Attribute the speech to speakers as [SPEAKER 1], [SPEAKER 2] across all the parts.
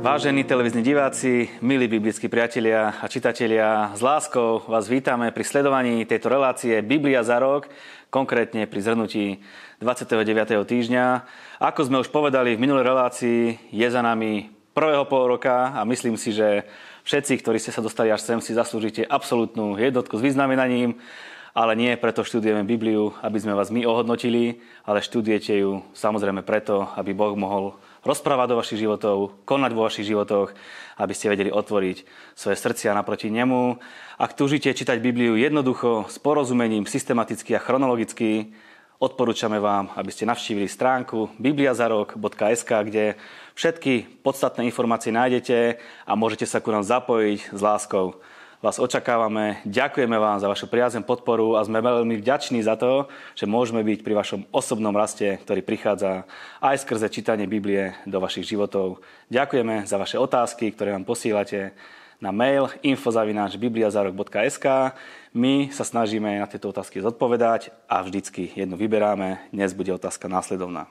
[SPEAKER 1] Vážení televízni diváci, milí biblickí priatelia a čitatelia, s láskou vás vítame pri sledovaní tejto relácie Biblia za rok, konkrétne pri zhrnutí 29. týždňa. Ako sme už povedali v minulej relácii, je za nami prvého pol roka a myslím si, že všetci, ktorí ste sa dostali až sem, si zaslúžite absolútnu jednotku s vyznamenaním, ale nie preto študujeme Bibliu, aby sme vás my ohodnotili, ale študujete ju samozrejme preto, aby Boh mohol rozprávať do vašich životov, konať vo vašich životoch, aby ste vedeli otvoriť svoje srdcia naproti nemu. Ak túžite čítať Bibliu jednoducho, s porozumením, systematicky a chronologicky, odporúčame vám, aby ste navštívili stránku bibliazarok.sk, kde všetky podstatné informácie nájdete a môžete sa ku nám zapojiť s láskou vás očakávame. Ďakujeme vám za vašu priazem podporu a sme veľmi vďační za to, že môžeme byť pri vašom osobnom raste, ktorý prichádza aj skrze čítanie Biblie do vašich životov. Ďakujeme za vaše otázky, ktoré nám posílate na mail infozavináčbibliazarok.sk. My sa snažíme na tieto otázky zodpovedať a vždycky jednu vyberáme. Dnes bude otázka následovná.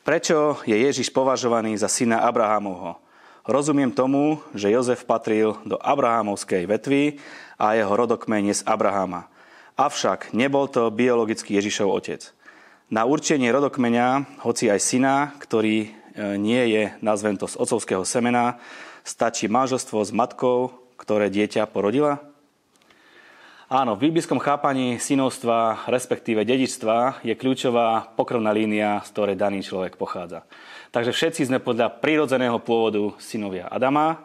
[SPEAKER 1] Prečo je Ježiš považovaný za syna Abrahamovho? Rozumiem tomu, že Jozef patril do Abrahamovskej vetvy a jeho rodokmeň z Abrahama. Avšak nebol to biologický Ježišov otec. Na určenie rodokmeňa, hoci aj syna, ktorý e, nie je, nazvem to z otcovského semena, stačí manželstvo s matkou, ktoré dieťa porodila? Áno, v biblickom chápaní synovstva, respektíve dedičstva, je kľúčová pokrvná línia, z ktorej daný človek pochádza. Takže všetci sme podľa prírodzeného pôvodu synovia Adama,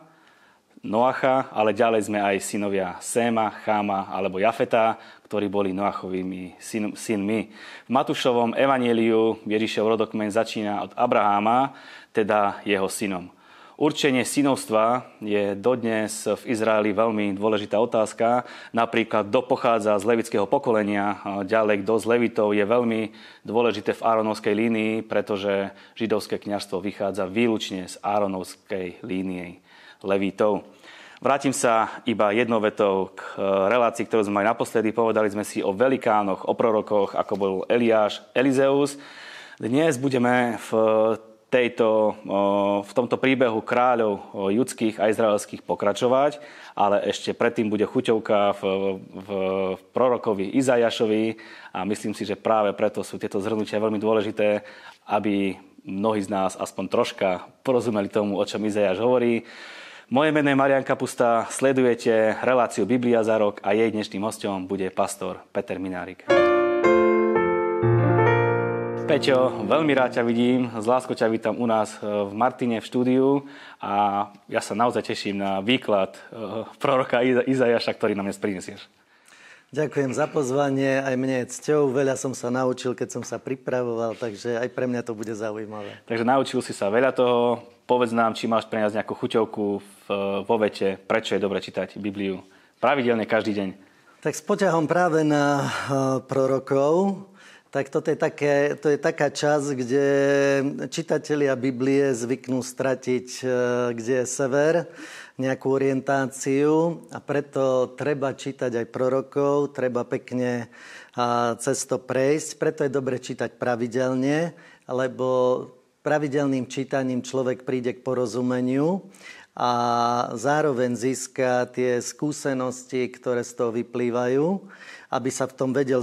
[SPEAKER 1] Noacha, ale ďalej sme aj synovia Séma, Cháma alebo Jafeta, ktorí boli Noachovými syn, synmi. V Matúšovom evanieliu Ježišov rodokmen začína od Abraháma, teda jeho synom. Určenie synovstva je dodnes v Izraeli veľmi dôležitá otázka. Napríklad, kto pochádza z levického pokolenia, ďalej kto z levitov je veľmi dôležité v Áronovskej línii, pretože židovské kňažstvo vychádza výlučne z Áronovskej línie levitov. Vrátim sa iba jednou vetou k e, relácii, ktorú sme mali naposledy. Povedali sme si o velikánoch, o prorokoch, ako bol Eliáš, Elizeus. Dnes budeme v tejto, v tomto príbehu kráľov judských a izraelských pokračovať, ale ešte predtým bude chuťovka v, v, prorokovi Izajašovi a myslím si, že práve preto sú tieto zhrnutia veľmi dôležité, aby mnohí z nás aspoň troška porozumeli tomu, o čom Izajaš hovorí. Moje meno je Marian Kapusta, sledujete reláciu Biblia za rok a jej dnešným hostom bude pastor Peter Minárik. Peťo, veľmi rád ťa vidím, z láskou ťa vítam u nás e, v Martine v štúdiu a ja sa naozaj teším na výklad e, proroka Izajaša, ktorý nám dnes prinesieš.
[SPEAKER 2] Ďakujem za pozvanie, aj mne je cťou, veľa som sa naučil, keď som sa pripravoval, takže aj pre mňa to bude zaujímavé.
[SPEAKER 1] Takže naučil si sa veľa toho, povedz nám, či máš pre nás nejakú chuťovku v, vo vete, prečo je dobre čítať Bibliu pravidelne každý deň.
[SPEAKER 2] Tak s poťahom práve na prorokov, tak toto je, také, to je taká časť, kde čitatelia Biblie zvyknú stratiť, e, kde je sever, nejakú orientáciu a preto treba čítať aj prorokov, treba pekne cez to prejsť. Preto je dobre čítať pravidelne, lebo pravidelným čítaním človek príde k porozumeniu a zároveň získa tie skúsenosti, ktoré z toho vyplývajú aby sa v tom vedel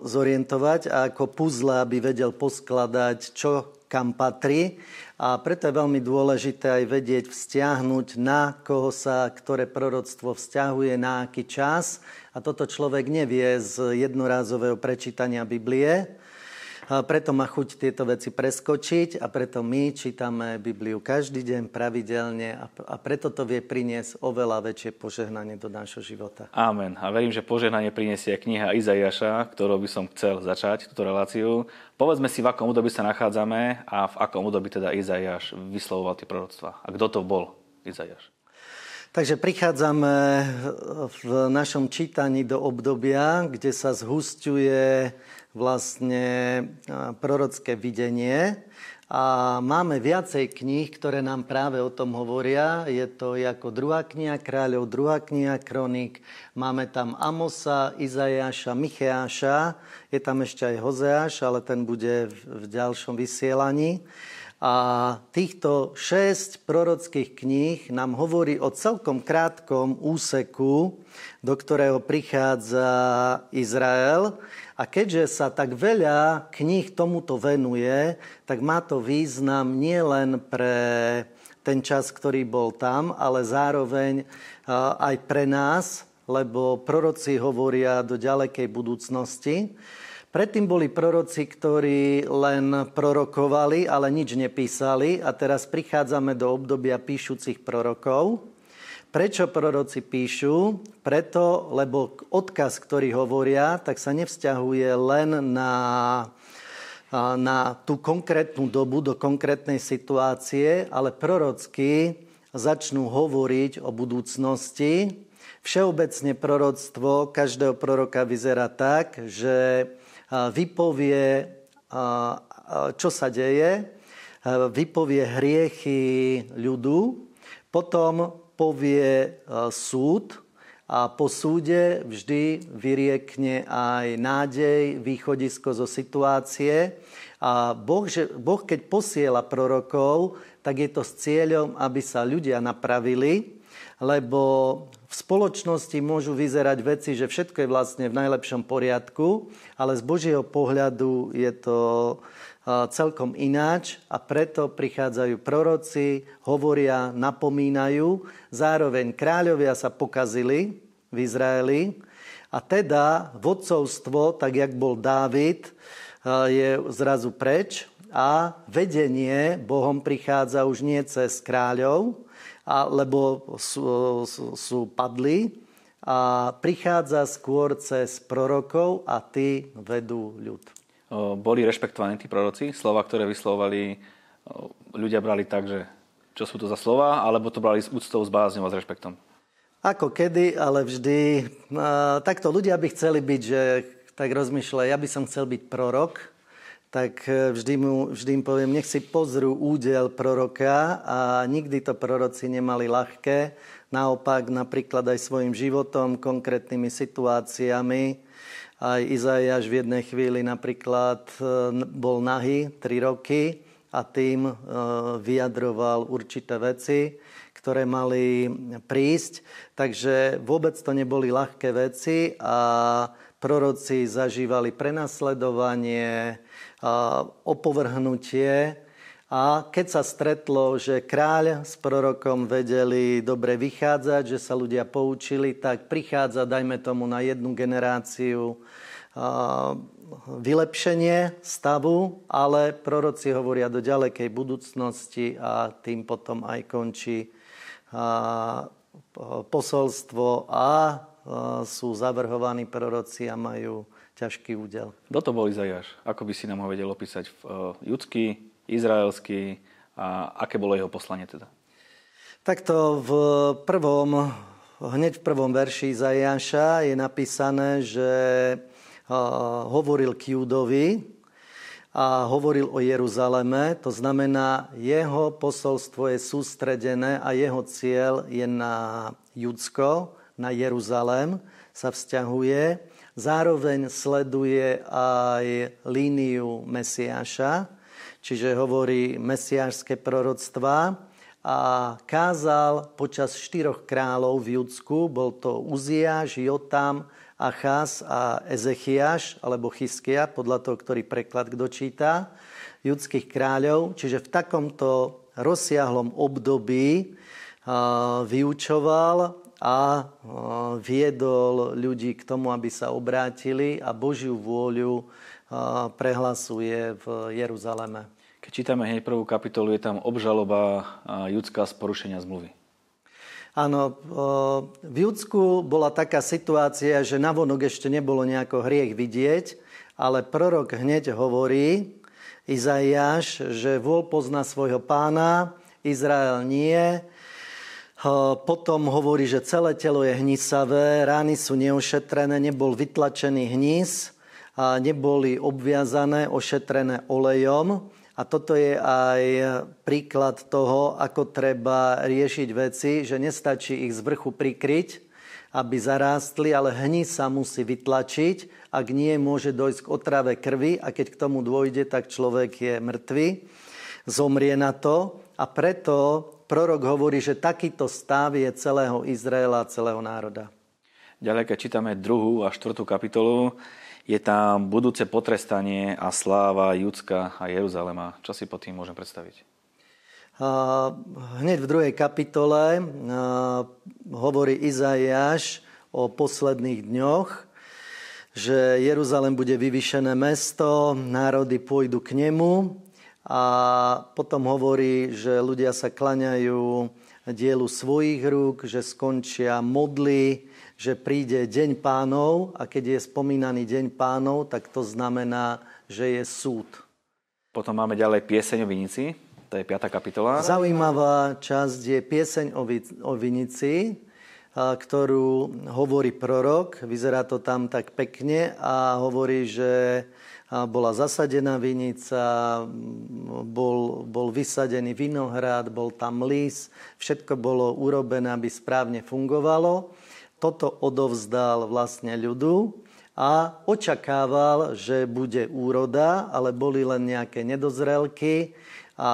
[SPEAKER 2] zorientovať a ako puzle, aby vedel poskladať, čo kam patrí. A preto je veľmi dôležité aj vedieť vzťahnuť, na koho sa ktoré proroctvo vzťahuje, na aký čas. A toto človek nevie z jednorázového prečítania Biblie. Preto má chuť tieto veci preskočiť a preto my čítame Bibliu každý deň pravidelne a preto to vie priniesť oveľa väčšie požehnanie do nášho života.
[SPEAKER 1] Amen. A verím, že požehnanie priniesie kniha Izaiaša, ktorou by som chcel začať túto reláciu. Povedzme si, v akom období sa nachádzame a v akom období teda Izaiáš vyslovoval tie proroctva. A kto to bol Izaiáš?
[SPEAKER 2] Takže prichádzame v našom čítaní do obdobia, kde sa zhustuje vlastne prorocké videnie. A máme viacej kníh, ktoré nám práve o tom hovoria. Je to ako druhá kniha kráľov, druhá kniha kronik. Máme tam Amosa, Izajaša, Micheáša. Je tam ešte aj Hozeáš, ale ten bude v ďalšom vysielaní. A týchto šesť prorockých kníh nám hovorí o celkom krátkom úseku, do ktorého prichádza Izrael. A keďže sa tak veľa kníh tomuto venuje, tak má to význam nielen pre ten čas, ktorý bol tam, ale zároveň aj pre nás, lebo proroci hovoria do ďalekej budúcnosti. Predtým boli proroci, ktorí len prorokovali, ale nič nepísali a teraz prichádzame do obdobia píšucich prorokov. Prečo proroci píšu? Preto, lebo odkaz, ktorý hovoria, tak sa nevzťahuje len na, na tú konkrétnu dobu, do konkrétnej situácie, ale prorocky začnú hovoriť o budúcnosti. Všeobecne proroctvo každého proroka vyzerá tak, že vypovie, čo sa deje, vypovie hriechy ľudu, potom povie súd a po súde vždy vyriekne aj nádej, východisko zo situácie. A boh, že, boh, keď posiela prorokov, tak je to s cieľom, aby sa ľudia napravili, lebo v spoločnosti môžu vyzerať veci, že všetko je vlastne v najlepšom poriadku, ale z Božieho pohľadu je to celkom ináč a preto prichádzajú proroci, hovoria, napomínajú. Zároveň kráľovia sa pokazili v Izraeli a teda vodcovstvo, tak jak bol Dávid, je zrazu preč a vedenie Bohom prichádza už nie cez kráľov, lebo sú, sú, sú padli a prichádza skôr cez prorokov a tí vedú ľud.
[SPEAKER 1] Boli rešpektovaní tí proroci? Slova, ktoré vyslovali, ľudia brali tak, že čo sú to za slova, alebo to brali s úctou, s bázňou a s rešpektom?
[SPEAKER 2] Ako kedy, ale vždy. Takto ľudia by chceli byť, že tak rozmýšľa, ja by som chcel byť prorok, tak e, vždy, mu, vždy im poviem, nech si pozrú údel proroka a nikdy to proroci nemali ľahké. Naopak napríklad aj svojim životom, konkrétnymi situáciami. Aj Izaiáš v jednej chvíli napríklad e, bol nahý tri roky a tým e, vyjadroval určité veci, ktoré mali prísť. Takže vôbec to neboli ľahké veci a proroci zažívali prenasledovanie, opovrhnutie. A keď sa stretlo, že kráľ s prorokom vedeli dobre vychádzať, že sa ľudia poučili, tak prichádza, dajme tomu, na jednu generáciu vylepšenie stavu, ale proroci hovoria do ďalekej budúcnosti a tým potom aj končí posolstvo a sú zavrhovaní proroci a majú ťažký údel.
[SPEAKER 1] Kto to bol Izajáš? Ako by si nám ho vedel opísať? Judský, izraelský a aké bolo jeho poslanie teda?
[SPEAKER 2] Takto v prvom, hneď v prvom verši Izajáša je napísané, že hovoril k Judovi a hovoril o Jeruzaleme. To znamená, jeho posolstvo je sústredené a jeho cieľ je na Judsko, na Jeruzalem sa vzťahuje zároveň sleduje aj líniu Mesiáša, čiže hovorí mesiášske proroctvá a kázal počas štyroch kráľov v Judsku, bol to Uziáš, Jotam, Achaz a Ezechiaš, alebo Chyskia, podľa toho, ktorý preklad kto číta, judských kráľov. Čiže v takomto rozsiahlom období vyučoval a viedol ľudí k tomu, aby sa obrátili a Božiu vôľu prehlasuje v Jeruzaleme.
[SPEAKER 1] Keď čítame hneď prvú kapitolu, je tam obžaloba judská z porušenia zmluvy.
[SPEAKER 2] Áno, v Judsku bola taká situácia, že navonok ešte nebolo nejako hriech vidieť, ale prorok hneď hovorí, Izaiáš, že vôľ pozná svojho pána, Izrael nie, potom hovorí, že celé telo je hnisavé, rány sú neošetrené, nebol vytlačený hnis, a neboli obviazané, ošetrené olejom. A toto je aj príklad toho, ako treba riešiť veci, že nestačí ich z vrchu prikryť, aby zarástli, ale hnis sa musí vytlačiť. Ak nie, môže dojsť k otrave krvi a keď k tomu dôjde, tak človek je mŕtvy. zomrie na to a preto prorok hovorí, že takýto stav je celého Izraela, celého národa.
[SPEAKER 1] Ďalej, keď čítame druhú a štvrtú kapitolu, je tam budúce potrestanie a sláva Judska a Jeruzalema. Čo si pod tým môžem predstaviť?
[SPEAKER 2] Hneď v druhej kapitole hovorí Izaiáš o posledných dňoch, že Jeruzalem bude vyvyšené mesto, národy pôjdu k nemu a potom hovorí, že ľudia sa klaňajú dielu svojich rúk, že skončia modly, že príde deň pánov a keď je spomínaný deň pánov, tak to znamená, že je súd.
[SPEAKER 1] Potom máme ďalej pieseň o Vinici, to je 5. kapitola.
[SPEAKER 2] Zaujímavá časť je pieseň o Vinici, ktorú hovorí prorok. Vyzerá to tam tak pekne a hovorí, že bola zasadená vinica, bol, bol vysadený vinohrad, bol tam lis, všetko bolo urobené, aby správne fungovalo toto odovzdal vlastne ľudu a očakával, že bude úroda, ale boli len nejaké nedozrelky a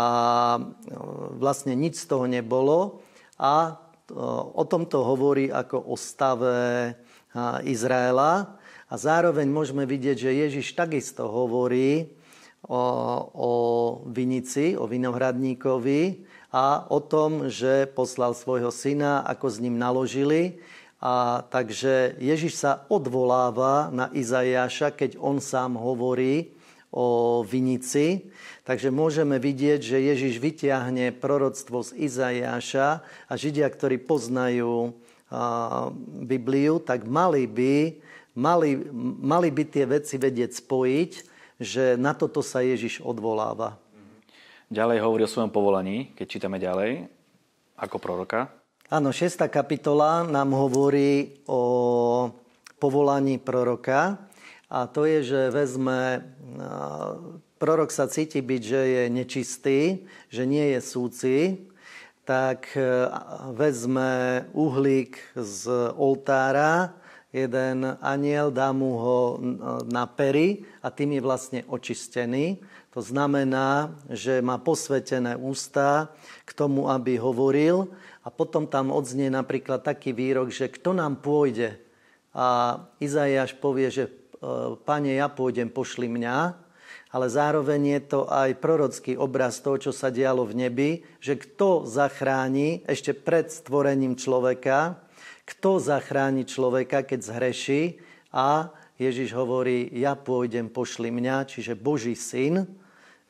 [SPEAKER 2] e, vlastne nič z toho nebolo. A e, o tomto hovorí ako o stave e, Izraela. A zároveň môžeme vidieť, že Ježiš takisto hovorí o, o vinici, o vinohradníkovi a o tom, že poslal svojho syna, ako s ním naložili a takže Ježiš sa odvoláva na Izajaša, keď on sám hovorí o vinici. Takže môžeme vidieť, že Ježiš vyťahne proroctvo z Izajaša a Židia, ktorí poznajú Bibliu, tak mali by, mali, mali by tie veci vedieť spojiť, že na toto sa Ježiš odvoláva.
[SPEAKER 1] Ďalej hovorí o svojom povolaní, keď čítame ďalej, ako proroka.
[SPEAKER 2] Áno, 6. kapitola nám hovorí o povolaní proroka a to je, že vezme, prorok sa cíti byť, že je nečistý, že nie je súci, tak e, vezme uhlík z oltára, jeden aniel, dá mu ho na pery a tým je vlastne očistený. To znamená, že má posvetené ústa k tomu, aby hovoril a potom tam odznie napríklad taký výrok, že kto nám pôjde. A Izaiáš povie, že e, pane, ja pôjdem, pošli mňa. Ale zároveň je to aj prorocký obraz toho, čo sa dialo v nebi, že kto zachráni ešte pred stvorením človeka, kto zachráni človeka, keď zhreší. A Ježiš hovorí, ja pôjdem, pošli mňa, čiže Boží syn,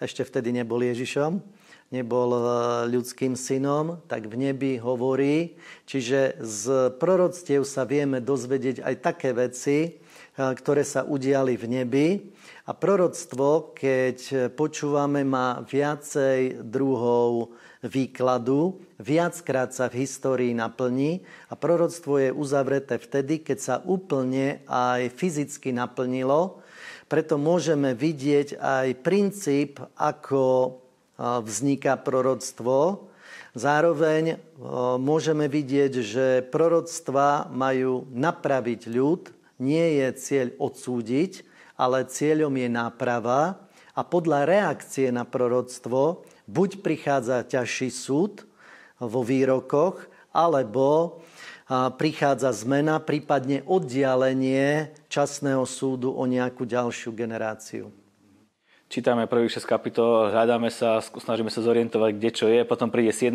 [SPEAKER 2] ešte vtedy nebol Ježišom, nebol e, ľudským synom, tak v nebi hovorí. Čiže z proroctiev sa vieme dozvedieť aj také veci, e, ktoré sa udiali v nebi. A proroctvo, keď počúvame, má viacej druhov výkladu, viackrát sa v histórii naplní a proroctvo je uzavreté vtedy, keď sa úplne aj fyzicky naplnilo. Preto môžeme vidieť aj princíp, ako vzniká proroctvo. Zároveň môžeme vidieť, že proroctva majú napraviť ľud, nie je cieľ odsúdiť, ale cieľom je náprava a podľa reakcie na proroctvo buď prichádza ťažší súd vo výrokoch, alebo prichádza zmena, prípadne oddialenie časného súdu o nejakú ďalšiu generáciu
[SPEAKER 1] čítame prvých 6 kapitol, hľadáme sa, snažíme sa zorientovať, kde čo je, potom príde 7,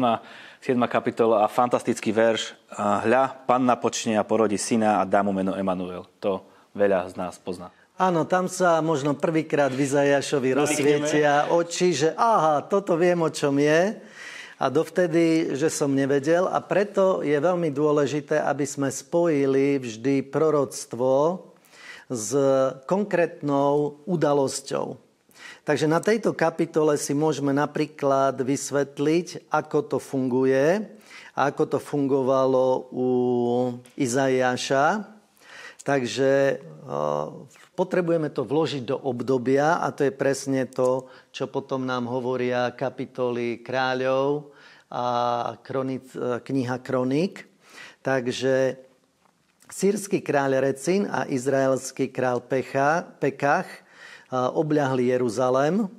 [SPEAKER 1] 7 kapitola a fantastický verš. Hľa, panna počne a porodí syna a dá mu meno Emanuel. To veľa z nás pozná.
[SPEAKER 2] Áno, tam sa možno prvýkrát Vizajašovi rozsvietia oči, že aha, toto viem, o čom je. A dovtedy, že som nevedel. A preto je veľmi dôležité, aby sme spojili vždy proroctvo s konkrétnou udalosťou. Takže na tejto kapitole si môžeme napríklad vysvetliť, ako to funguje a ako to fungovalo u Izaiáša. Takže potrebujeme to vložiť do obdobia a to je presne to, čo potom nám hovoria kapitoly kráľov a kronic, kniha Kronik. Takže sírsky kráľ Recin a izraelský kráľ Pecha, Pekach obľahli Jeruzalem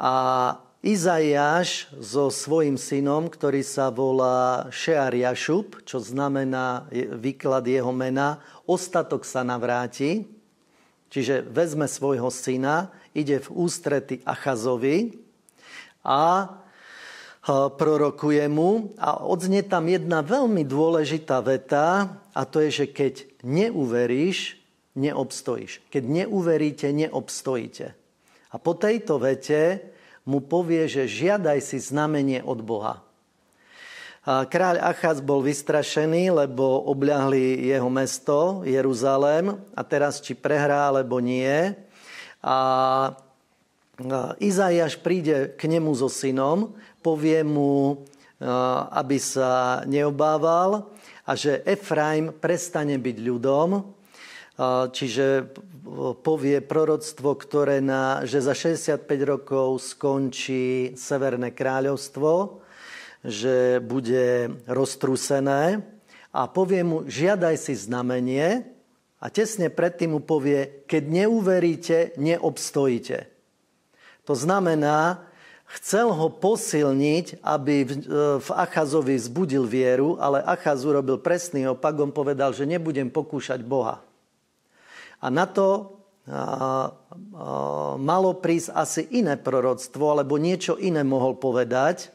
[SPEAKER 2] A Izaiáš so svojím synom, ktorý sa volá Šear Jašub, čo znamená výklad jeho mena, ostatok sa navráti, čiže vezme svojho syna, ide v ústrety Achazovi a prorokuje mu a odznie tam jedna veľmi dôležitá veta a to je, že keď neuveríš, neobstojíš. Keď neuveríte, neobstojíte. A po tejto vete mu povie, že žiadaj si znamenie od Boha. Kráľ Achaz bol vystrašený, lebo obľahli jeho mesto, Jeruzalém, a teraz či prehrá, alebo nie. A Izaiáš príde k nemu so synom, povie mu, aby sa neobával a že Efraim prestane byť ľudom, čiže povie proroctvo, ktoré na, že za 65 rokov skončí Severné kráľovstvo, že bude roztrúsené a povie mu, žiadaj si znamenie a tesne predtým mu povie, keď neuveríte, neobstojíte. To znamená, chcel ho posilniť, aby v Achazovi zbudil vieru, ale Achaz urobil presný opak, on povedal, že nebudem pokúšať Boha. A na to malo prísť asi iné proroctvo, alebo niečo iné mohol povedať,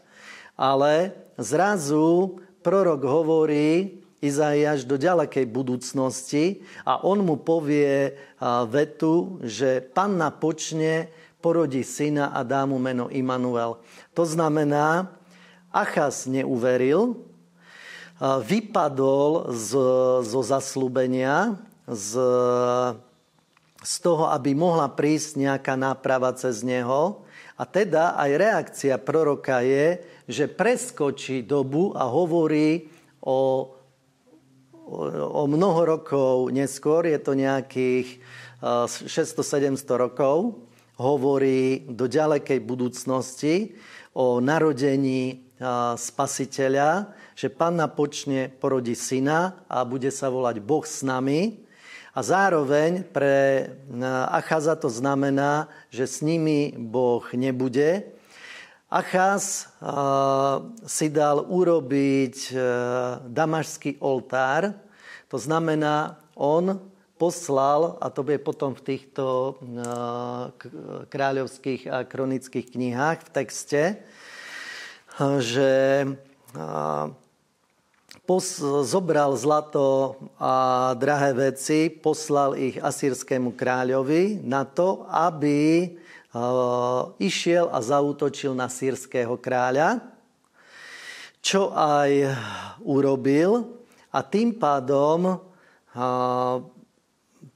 [SPEAKER 2] ale zrazu prorok hovorí Izaiáš do ďalekej budúcnosti a on mu povie vetu, že panna počne, porodí syna a dá mu meno Immanuel. To znamená, Achaz neuveril, vypadol z, zo zaslúbenia, z, z toho, aby mohla prísť nejaká náprava cez neho. A teda aj reakcia proroka je, že preskočí dobu a hovorí o, o mnoho rokov neskôr, je to nejakých 600-700 rokov, hovorí do ďalekej budúcnosti o narodení spasiteľa, že panna počne porodí syna a bude sa volať Boh s nami. A zároveň pre Achaza to znamená, že s nimi Boh nebude. Achaz si dal urobiť damašský oltár, to znamená, on poslal, a to bude potom v týchto kráľovských a kronických knihách v texte, že zobral zlato a drahé veci, poslal ich asýrskému kráľovi na to, aby išiel a zautočil na sírskeho kráľa, čo aj urobil a tým pádom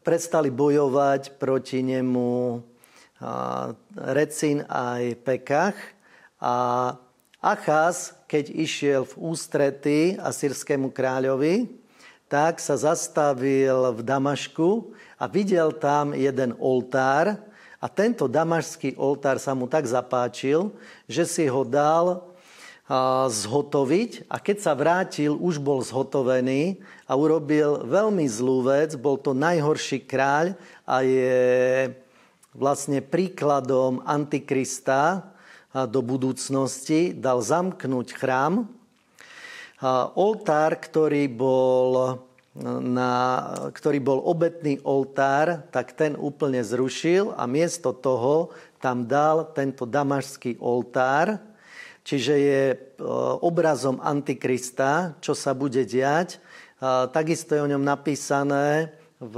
[SPEAKER 2] prestali bojovať proti nemu Recin aj Pekach. A Achaz, keď išiel v ústrety asýrskému kráľovi, tak sa zastavil v Damašku a videl tam jeden oltár a tento damašský oltár sa mu tak zapáčil, že si ho dal zhotoviť a keď sa vrátil, už bol zhotovený a urobil veľmi zlú vec. Bol to najhorší kráľ a je vlastne príkladom Antikrista, do budúcnosti, dal zamknúť chrám. Oltár, ktorý bol, na, ktorý bol obetný oltár, tak ten úplne zrušil a miesto toho tam dal tento damašský oltár, čiže je e, obrazom Antikrista, čo sa bude diať. Takisto je o ňom napísané, v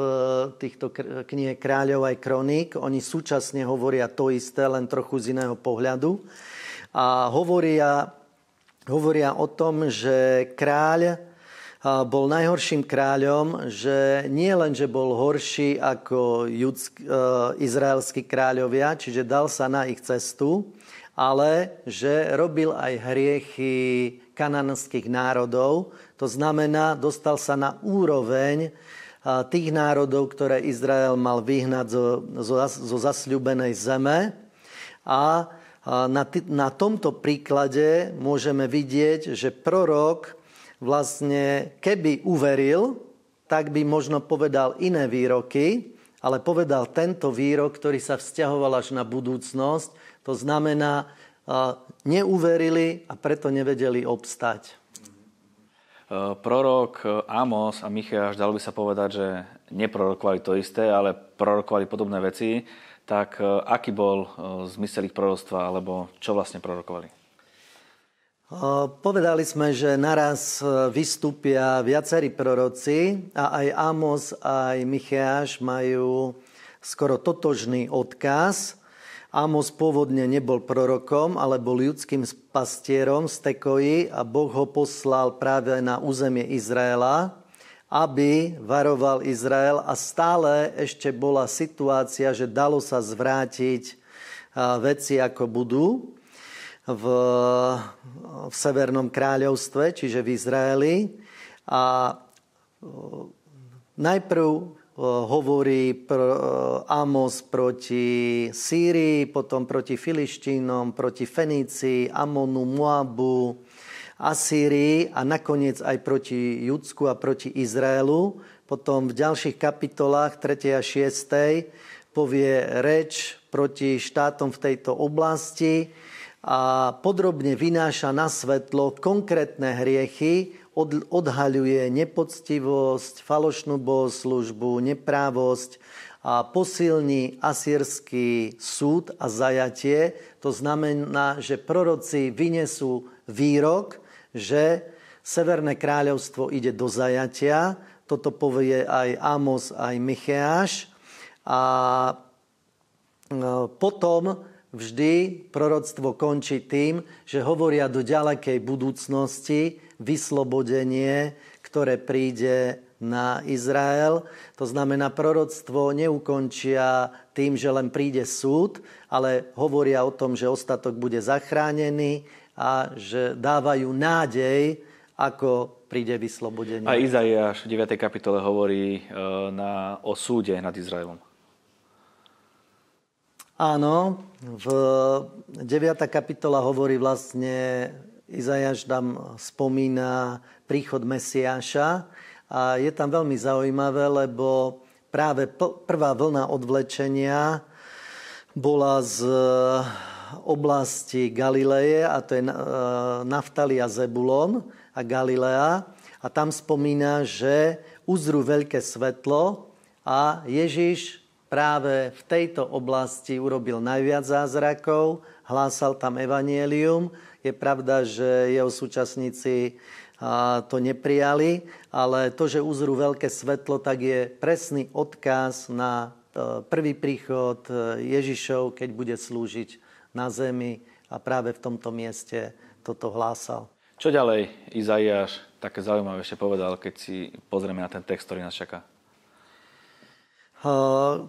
[SPEAKER 2] týchto knihe Kráľov aj kroník. Oni súčasne hovoria to isté, len trochu z iného pohľadu. A hovoria, hovoria o tom, že kráľ bol najhorším kráľom, že nie len, že bol horší ako judsk, e, izraelskí kráľovia, čiže dal sa na ich cestu, ale že robil aj hriechy kananských národov. To znamená, dostal sa na úroveň tých národov, ktoré Izrael mal vyhnať zo, zo, zo zasľubenej zeme. A na, t- na tomto príklade môžeme vidieť, že prorok vlastne, keby uveril, tak by možno povedal iné výroky, ale povedal tento výrok, ktorý sa vzťahoval až na budúcnosť. To znamená, neuverili a preto nevedeli obstať.
[SPEAKER 1] Prorok Amos a Micheáš, dalo by sa povedať, že neprorokovali to isté, ale prorokovali podobné veci. Tak aký bol zmysel ich proroctva, alebo čo vlastne prorokovali?
[SPEAKER 2] Povedali sme, že naraz vystúpia viacerí proroci a aj Amos, aj Micheáš majú skoro totožný odkaz. Amos pôvodne nebol prorokom, ale bol ľudským pastierom z Tekoji a Boh ho poslal práve na územie Izraela, aby varoval Izrael a stále ešte bola situácia, že dalo sa zvrátiť veci ako budú v, v Severnom kráľovstve, čiže v Izraeli. A najprv hovorí Amos proti Sýrii, potom proti Filištínom, proti Fenícii, Amonu, Moabu, Asýrii a nakoniec aj proti Judsku a proti Izraelu. Potom v ďalších kapitolách 3. a 6. povie reč proti štátom v tejto oblasti a podrobne vynáša na svetlo konkrétne hriechy, odhaľuje nepoctivosť, falošnú bohoslužbu, neprávosť a posilní asýrsky súd a zajatie. To znamená, že proroci vynesú výrok, že Severné kráľovstvo ide do zajatia. Toto povie aj Amos, aj Micheáš. A e, potom Vždy proroctvo končí tým, že hovoria do ďalekej budúcnosti vyslobodenie, ktoré príde na Izrael. To znamená, proroctvo neukončia tým, že len príde súd, ale hovoria o tom, že ostatok bude zachránený a že dávajú nádej, ako príde vyslobodenie.
[SPEAKER 1] A Izaiáš v 9. kapitole hovorí e, na, o súde nad Izraelom.
[SPEAKER 2] Áno, v 9. kapitola hovorí vlastne, Izajaš tam spomína príchod Mesiáša a je tam veľmi zaujímavé, lebo práve prvá vlna odvlečenia bola z oblasti Galileje, a to je e, Naftali a Zebulon a Galilea. A tam spomína, že uzrú veľké svetlo a Ježiš práve v tejto oblasti urobil najviac zázrakov, hlásal tam evanielium. Je pravda, že jeho súčasníci to neprijali, ale to, že uzrú veľké svetlo, tak je presný odkaz na e, prvý príchod e, Ježišov, keď bude slúžiť na zemi a práve v tomto mieste toto hlásal.
[SPEAKER 1] Čo ďalej Izaiáš také zaujímavé ešte povedal, keď si pozrieme na ten text, ktorý nás čaká?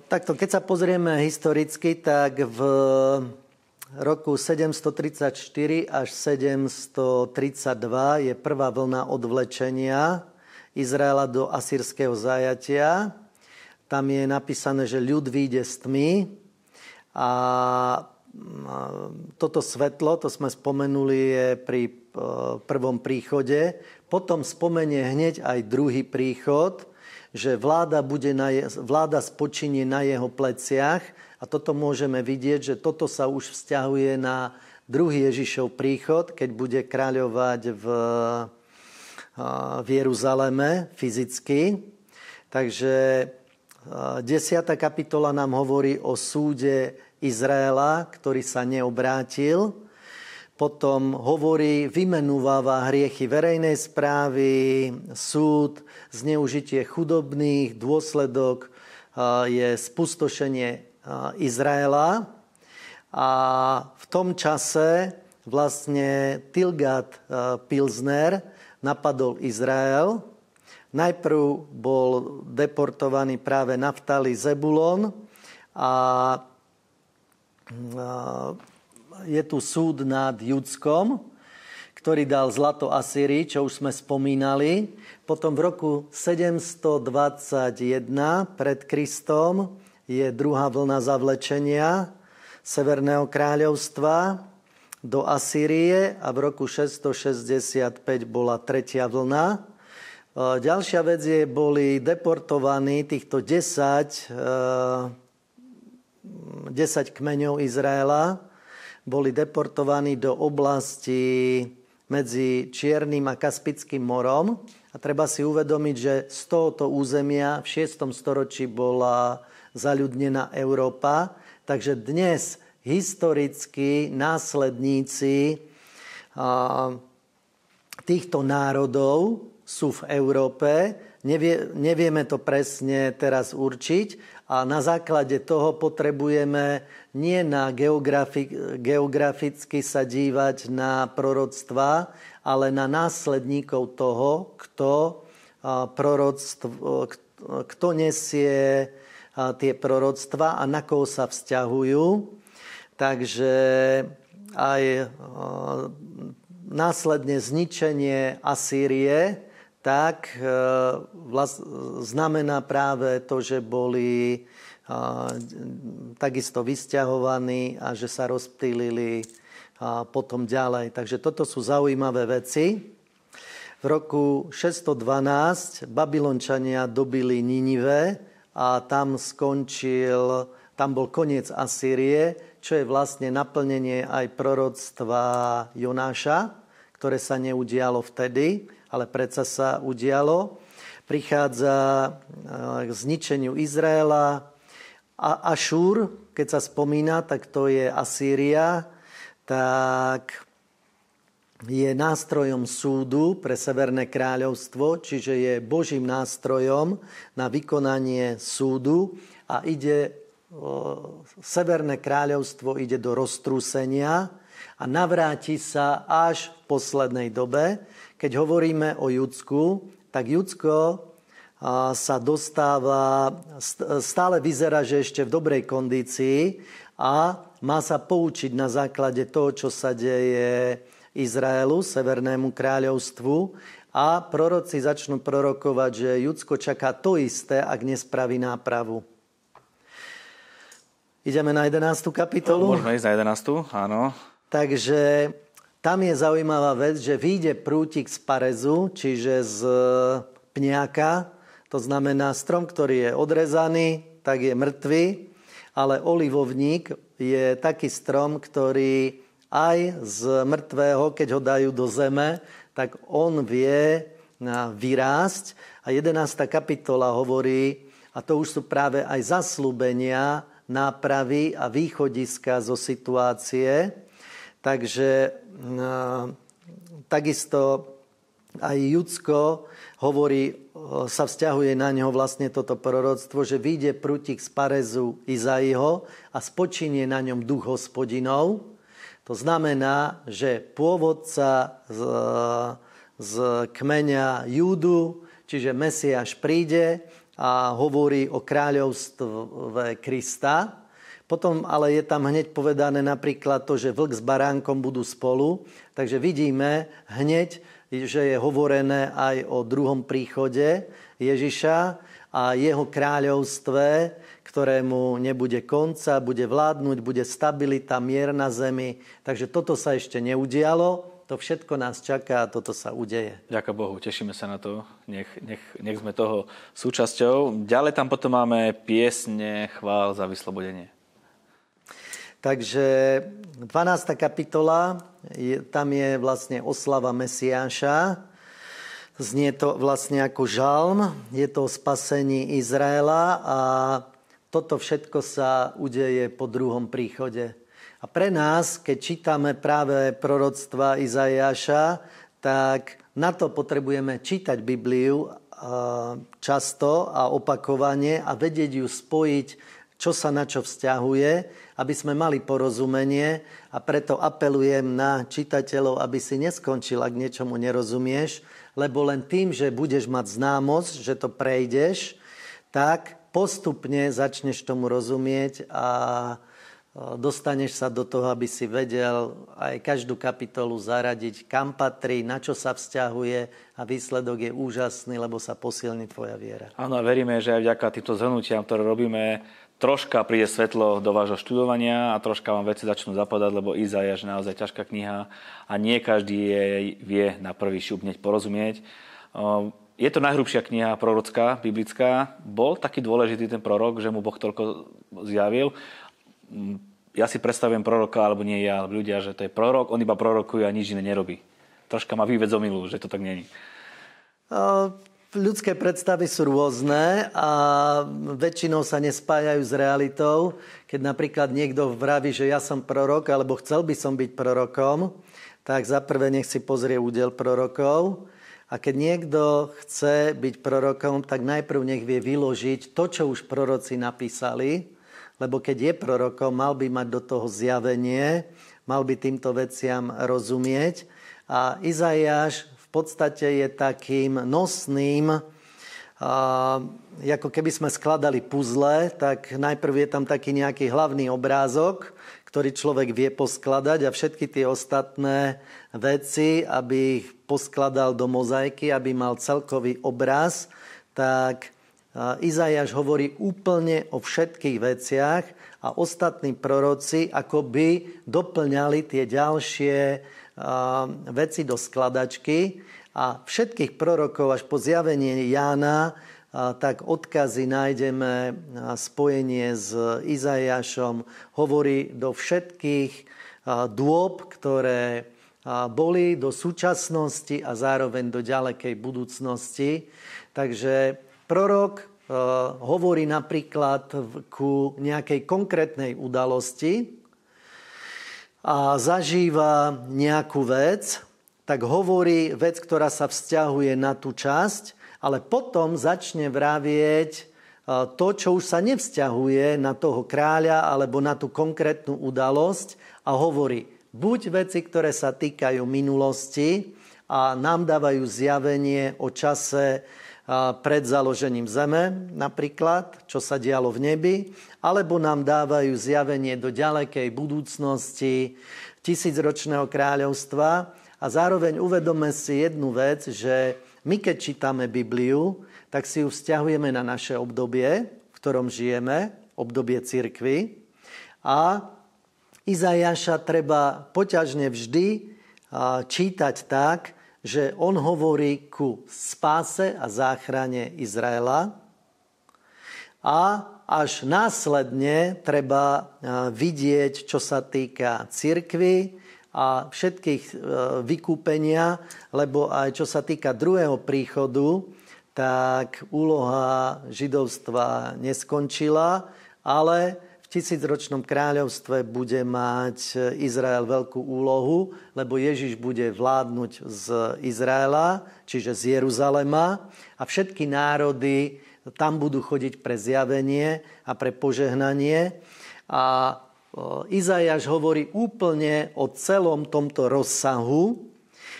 [SPEAKER 2] Takto, keď sa pozrieme historicky, tak v roku 734 až 732 je prvá vlna odvlečenia Izraela do asýrského zajatia. Tam je napísané, že ľud vyjde z tmy a toto svetlo, to sme spomenuli, je pri e, prvom príchode. Potom spomenie hneď aj druhý príchod – že vláda, bude na je, vláda spočinie na jeho pleciach a toto môžeme vidieť, že toto sa už vzťahuje na druhý Ježišov príchod, keď bude kráľovať v, v Jeruzaleme fyzicky. Takže 10. kapitola nám hovorí o súde Izraela, ktorý sa neobrátil potom hovorí, vymenúváva hriechy verejnej správy, súd, zneužitie chudobných, dôsledok je spustošenie Izraela. A v tom čase vlastne Tilgat Pilsner napadol Izrael. Najprv bol deportovaný práve Naftali Zebulon a je tu súd nad Judskom, ktorý dal zlato Asýrii, čo už sme spomínali. Potom v roku 721 pred Kristom je druhá vlna zavlečenia Severného kráľovstva do Asýrie a v roku 665 bola tretia vlna. Ďalšia vec je, boli deportovaní týchto 10, 10 kmeňov Izraela, boli deportovaní do oblasti medzi Čiernym a Kaspickým morom. A treba si uvedomiť, že z tohoto územia v 6. storočí bola zaľudnená Európa. Takže dnes historicky následníci týchto národov sú v Európe. Nevie, nevieme to presne teraz určiť a na základe toho potrebujeme nie na geografi- geograficky sa dívať na proroctva, ale na následníkov toho, kto, proroctv, kto nesie tie proroctva a na koho sa vzťahujú. Takže aj následne zničenie Asýrie, tak vlast, znamená práve to, že boli takisto vysťahovaní a že sa rozptýlili potom ďalej. Takže toto sú zaujímavé veci. V roku 612 Babylončania dobili Ninive a tam skončil, tam bol koniec Asýrie, čo je vlastne naplnenie aj proroctva Jonáša, ktoré sa neudialo vtedy, ale predsa sa udialo. Prichádza k zničeniu Izraela. A Ašúr, keď sa spomína, tak to je Asýria, tak je nástrojom súdu pre Severné kráľovstvo, čiže je Božím nástrojom na vykonanie súdu a ide, Severné kráľovstvo ide do roztrúsenia a navráti sa až v poslednej dobe. Keď hovoríme o Judsku, tak Judsko sa dostáva, stále vyzerá, že ešte v dobrej kondícii a má sa poučiť na základe toho, čo sa deje Izraelu, Severnému kráľovstvu a proroci začnú prorokovať, že Judsko čaká to isté, ak nespraví nápravu. Ideme na 11. kapitolu?
[SPEAKER 1] Môžeme ísť na 11. áno.
[SPEAKER 2] Takže tam je zaujímavá vec, že vyjde prútik z parezu, čiže z pňaka, to znamená strom, ktorý je odrezaný, tak je mŕtvý, ale olivovník je taký strom, ktorý aj z mŕtvého, keď ho dajú do zeme, tak on vie vyrásť. A 11. kapitola hovorí, a to už sú práve aj zaslúbenia, nápravy a východiska zo situácie. Takže takisto aj Judsko hovorí, sa vzťahuje na neho vlastne toto proroctvo, že vyjde prútik z Parezu Izaiho a spočinie na ňom duch hospodinov. To znamená, že pôvodca z, z kmeňa Júdu, čiže Mesiáš príde a hovorí o kráľovstve Krista. Potom ale je tam hneď povedané napríklad to, že vlk s baránkom budú spolu. Takže vidíme hneď, že je hovorené aj o druhom príchode Ježiša a jeho kráľovstve, ktorému nebude konca, bude vládnuť, bude stabilita, mier na zemi. Takže toto sa ešte neudialo, to všetko nás čaká a toto sa udeje.
[SPEAKER 1] Ďakujem Bohu, tešíme sa na to, nech, nech, nech sme toho súčasťou. Ďalej tam potom máme piesne chvál za vyslobodenie.
[SPEAKER 2] Takže 12. kapitola, tam je vlastne oslava Mesiáša. Znie to vlastne ako žalm. Je to o spasení Izraela a toto všetko sa udeje po druhom príchode. A pre nás, keď čítame práve proroctva Izajaša, tak na to potrebujeme čítať Bibliu často a opakovane a vedieť ju spojiť, čo sa na čo vzťahuje aby sme mali porozumenie a preto apelujem na čitateľov, aby si neskončil, ak niečomu nerozumieš, lebo len tým, že budeš mať známosť, že to prejdeš, tak postupne začneš tomu rozumieť a dostaneš sa do toho, aby si vedel aj každú kapitolu zaradiť, kam patrí, na čo sa vzťahuje a výsledok je úžasný, lebo sa posilní tvoja viera.
[SPEAKER 1] Áno, a veríme, že aj vďaka týmto zhrnutiam, ktoré robíme, troška príde svetlo do vášho študovania a troška vám veci začnú zapadať, lebo Izaja je naozaj ťažká kniha a nie každý jej vie na prvý šup hneď porozumieť. je to najhrubšia kniha prorocká, biblická. Bol taký dôležitý ten prorok, že mu Boh toľko zjavil. Ja si predstavujem proroka, alebo nie ja, alebo ľudia, že to je prorok, on iba prorokuje a nič iné nerobí. Troška ma vyvedzomilu, že to tak není.
[SPEAKER 2] Ľudské predstavy sú rôzne a väčšinou sa nespájajú s realitou. Keď napríklad niekto vraví, že ja som prorok, alebo chcel by som byť prorokom, tak za prvé nech si pozrie údel prorokov a keď niekto chce byť prorokom, tak najprv nech vie vyložiť to, čo už proroci napísali, lebo keď je prorokom, mal by mať do toho zjavenie, mal by týmto veciam rozumieť. A Izaiáš v podstate je takým nosným, a, ako keby sme skladali puzle, tak najprv je tam taký nejaký hlavný obrázok, ktorý človek vie poskladať a všetky tie ostatné veci, aby ich poskladal do mozaiky, aby mal celkový obraz, tak Izajáš hovorí úplne o všetkých veciach a ostatní proroci akoby doplňali tie ďalšie veci do skladačky a všetkých prorokov až po zjavenie Jána tak odkazy nájdeme spojenie s Izajašom. Hovorí do všetkých dôb, ktoré boli do súčasnosti a zároveň do ďalekej budúcnosti. Takže prorok hovorí napríklad ku nejakej konkrétnej udalosti a zažíva nejakú vec, tak hovorí vec, ktorá sa vzťahuje na tú časť ale potom začne vravieť e, to, čo už sa nevzťahuje na toho kráľa alebo na tú konkrétnu udalosť a hovorí buď veci, ktoré sa týkajú minulosti a nám dávajú zjavenie o čase pred založením zeme, napríklad, čo sa dialo v nebi, alebo nám dávajú zjavenie do ďalekej budúcnosti tisícročného kráľovstva a zároveň uvedome si jednu vec, že my keď čítame Bibliu, tak si ju vzťahujeme na naše obdobie, v ktorom žijeme, obdobie cirkvy. A Izajaša treba poťažne vždy čítať tak, že on hovorí ku spáse a záchrane Izraela. A až následne treba vidieť, čo sa týka cirkvy, a všetkých e, vykúpenia, lebo aj čo sa týka druhého príchodu, tak úloha židovstva neskončila, ale tisícročnom kráľovstve bude mať Izrael veľkú úlohu, lebo Ježiš bude vládnuť z Izraela, čiže z Jeruzalema a všetky národy tam budú chodiť pre zjavenie a pre požehnanie. A Izajaš hovorí úplne o celom tomto rozsahu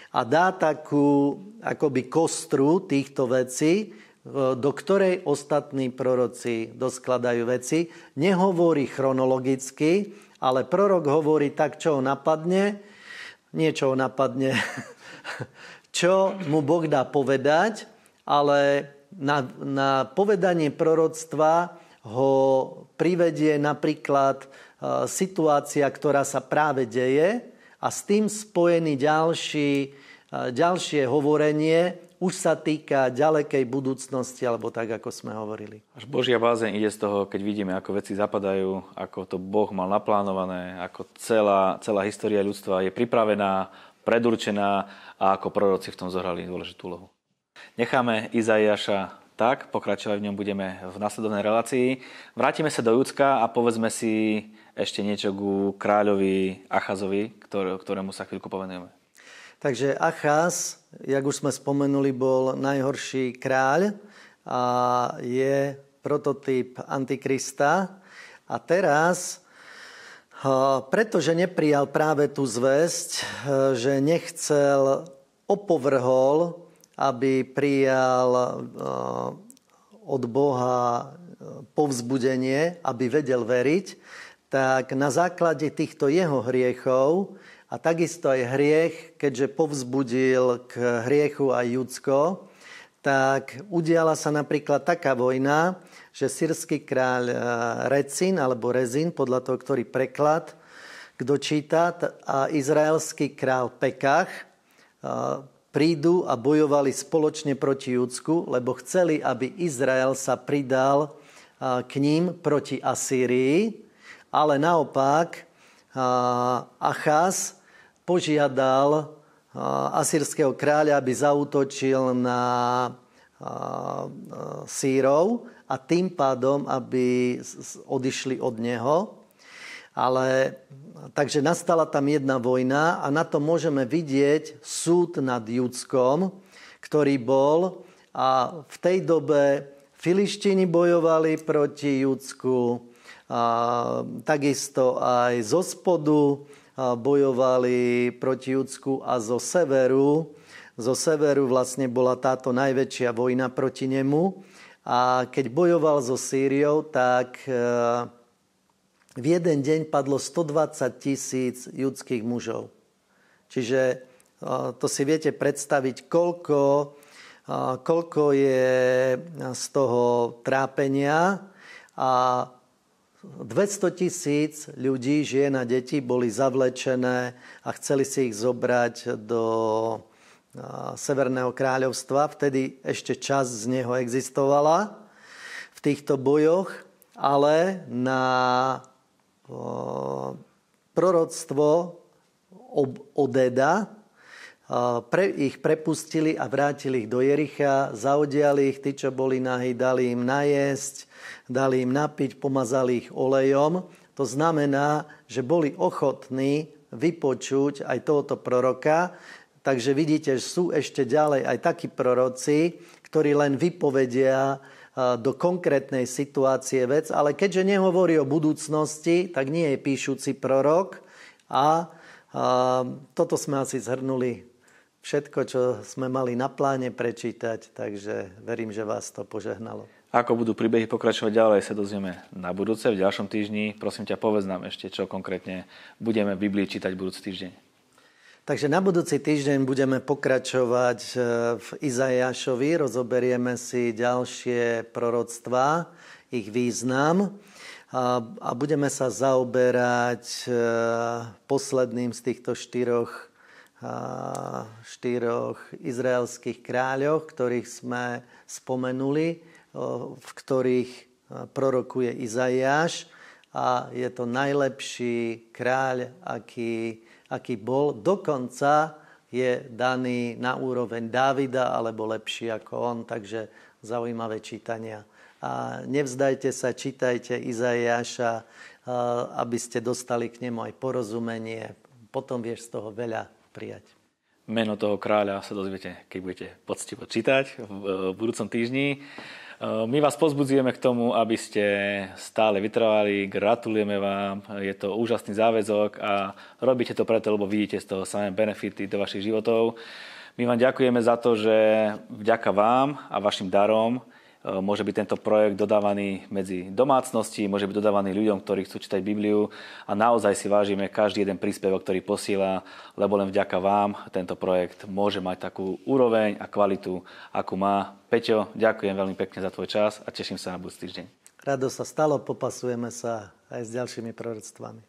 [SPEAKER 2] a dá takú akoby kostru týchto vecí, do ktorej ostatní proroci doskladajú veci. Nehovorí chronologicky, ale prorok hovorí tak, čo ho napadne, niečo ho napadne, čo mu Boh dá povedať, ale na, na povedanie proroctva ho privedie napríklad E, situácia, ktorá sa práve deje a s tým spojený ďalší, e, ďalšie hovorenie už sa týka ďalekej budúcnosti, alebo tak, ako sme hovorili.
[SPEAKER 1] Až Božia bázeň ide z toho, keď vidíme, ako veci zapadajú, ako to Boh mal naplánované, ako celá, celá história ľudstva je pripravená, predurčená a ako proroci v tom zohrali dôležitú úlohu. Necháme Izaiáša tak, pokračovať v ňom budeme v nasledovnej relácii. Vrátime sa do Judska a povedzme si ešte niečo ku kráľovi Achazovi, ktoré, ktorému sa chvíľku povenujeme.
[SPEAKER 2] Takže Achaz, jak už sme spomenuli, bol najhorší kráľ a je prototyp Antikrista. A teraz, pretože neprijal práve tú zväzť, že nechcel, opovrhol, aby prijal od Boha povzbudenie, aby vedel veriť, tak na základe týchto jeho hriechov a takisto aj hriech, keďže povzbudil k hriechu aj Judsko, tak udiala sa napríklad taká vojna, že sírsky kráľ eh, Recin alebo Rezin, podľa toho, ktorý preklad, kto číta, a izraelský král Pekach eh, prídu a bojovali spoločne proti Júdsku, lebo chceli, aby Izrael sa pridal k ním proti Asýrii, ale naopak Achaz požiadal asýrského kráľa, aby zautočil na Sírov a tým pádom, aby odišli od neho. Ale takže nastala tam jedna vojna a na to môžeme vidieť súd nad Judskom, ktorý bol a v tej dobe Filištíni bojovali proti Judsku, a takisto aj zo spodu bojovali proti Judsku a zo severu. Zo severu vlastne bola táto najväčšia vojna proti nemu. A keď bojoval so Sýriou, tak e, v jeden deň padlo 120 tisíc judských mužov. Čiže e, to si viete predstaviť, koľko, e, koľko je z toho trápenia a 200 tisíc ľudí, žien a detí boli zavlečené a chceli si ich zobrať do Severného kráľovstva. Vtedy ešte čas z neho existovala v týchto bojoch, ale na proroctvo Odeda pre, ich prepustili a vrátili ich do Jericha, zaodiali ich, tí, čo boli nahy, dali im najesť, dali im napiť, pomazali ich olejom. To znamená, že boli ochotní vypočuť aj tohoto proroka. Takže vidíte, že sú ešte ďalej aj takí proroci, ktorí len vypovedia do konkrétnej situácie vec, ale keďže nehovorí o budúcnosti, tak nie je píšuci prorok a, a toto sme asi zhrnuli všetko, čo sme mali na pláne prečítať, takže verím, že vás to požehnalo.
[SPEAKER 1] Ako budú príbehy pokračovať ďalej, sa dozvieme na budúce, v ďalšom týždni. Prosím ťa, povedz nám ešte, čo konkrétne budeme v Biblii čítať budúci týždeň.
[SPEAKER 2] Takže na budúci týždeň budeme pokračovať e, v Izajašovi, rozoberieme si ďalšie proroctvá, ich význam a budeme sa zaoberať e, posledným z týchto štyroch štyroch izraelských kráľoch, ktorých sme spomenuli, v ktorých prorokuje Izaiáš a je to najlepší kráľ, aký, aký bol. Dokonca je daný na úroveň Dávida, alebo lepší ako on, takže zaujímavé čítania. A nevzdajte sa, čítajte Izaiáša, aby ste dostali k nemu aj porozumenie. Potom vieš z toho veľa prijať.
[SPEAKER 1] Meno toho kráľa sa dozviete, keď budete poctivo čítať v budúcom týždni. My vás pozbudzujeme k tomu, aby ste stále vytrvali, gratulujeme vám, je to úžasný záväzok a robíte to preto, lebo vidíte z toho samé benefity do vašich životov. My vám ďakujeme za to, že vďaka vám a vašim darom E, môže byť tento projekt dodávaný medzi domácnosti, môže byť dodávaný ľuďom, ktorí chcú čítať Bibliu a naozaj si vážime každý jeden príspevok, ktorý posiela, lebo len vďaka vám tento projekt môže mať takú úroveň a kvalitu, akú má. Peťo, ďakujem veľmi pekne za tvoj čas a teším sa na budúci týždeň.
[SPEAKER 2] Rado sa stalo, popasujeme sa aj s ďalšími proroctvami.